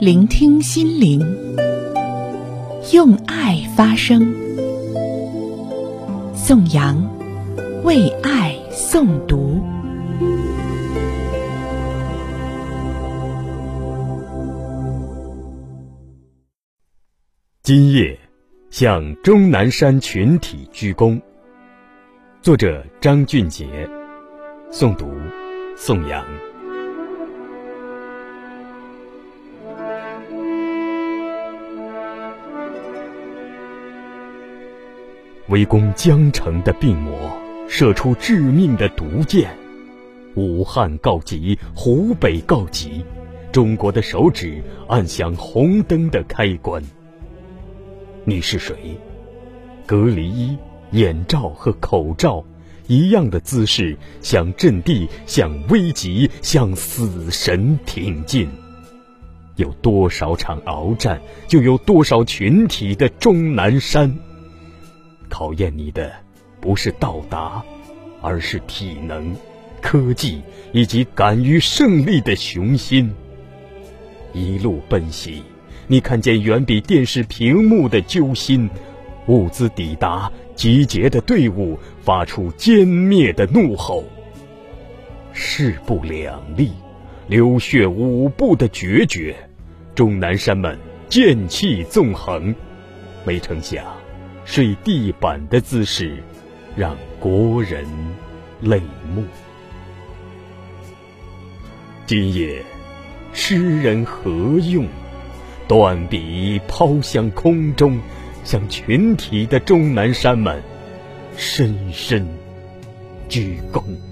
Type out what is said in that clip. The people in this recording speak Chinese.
聆听心灵，用爱发声。颂扬，为爱诵读。今夜向终南山群体鞠躬。作者张俊杰，诵读宋阳。围攻江城的病魔射出致命的毒箭，武汉告急，湖北告急，中国的手指按响红灯的开关。你是谁？隔离衣、眼罩和口罩一样的姿势，向阵地、向危急、向死神挺进。有多少场鏖战，就有多少群体的终南山。考验你的不是到达，而是体能、科技以及敢于胜利的雄心。一路奔袭，你看见远比电视屏幕的揪心；物资抵达，集结的队伍发出歼灭的怒吼。势不两立，流血五步的决绝，终南山们剑气纵横，没成想。睡地板的姿势，让国人泪目。今夜，诗人何用？断笔抛向空中，向群体的终南山们深深鞠躬。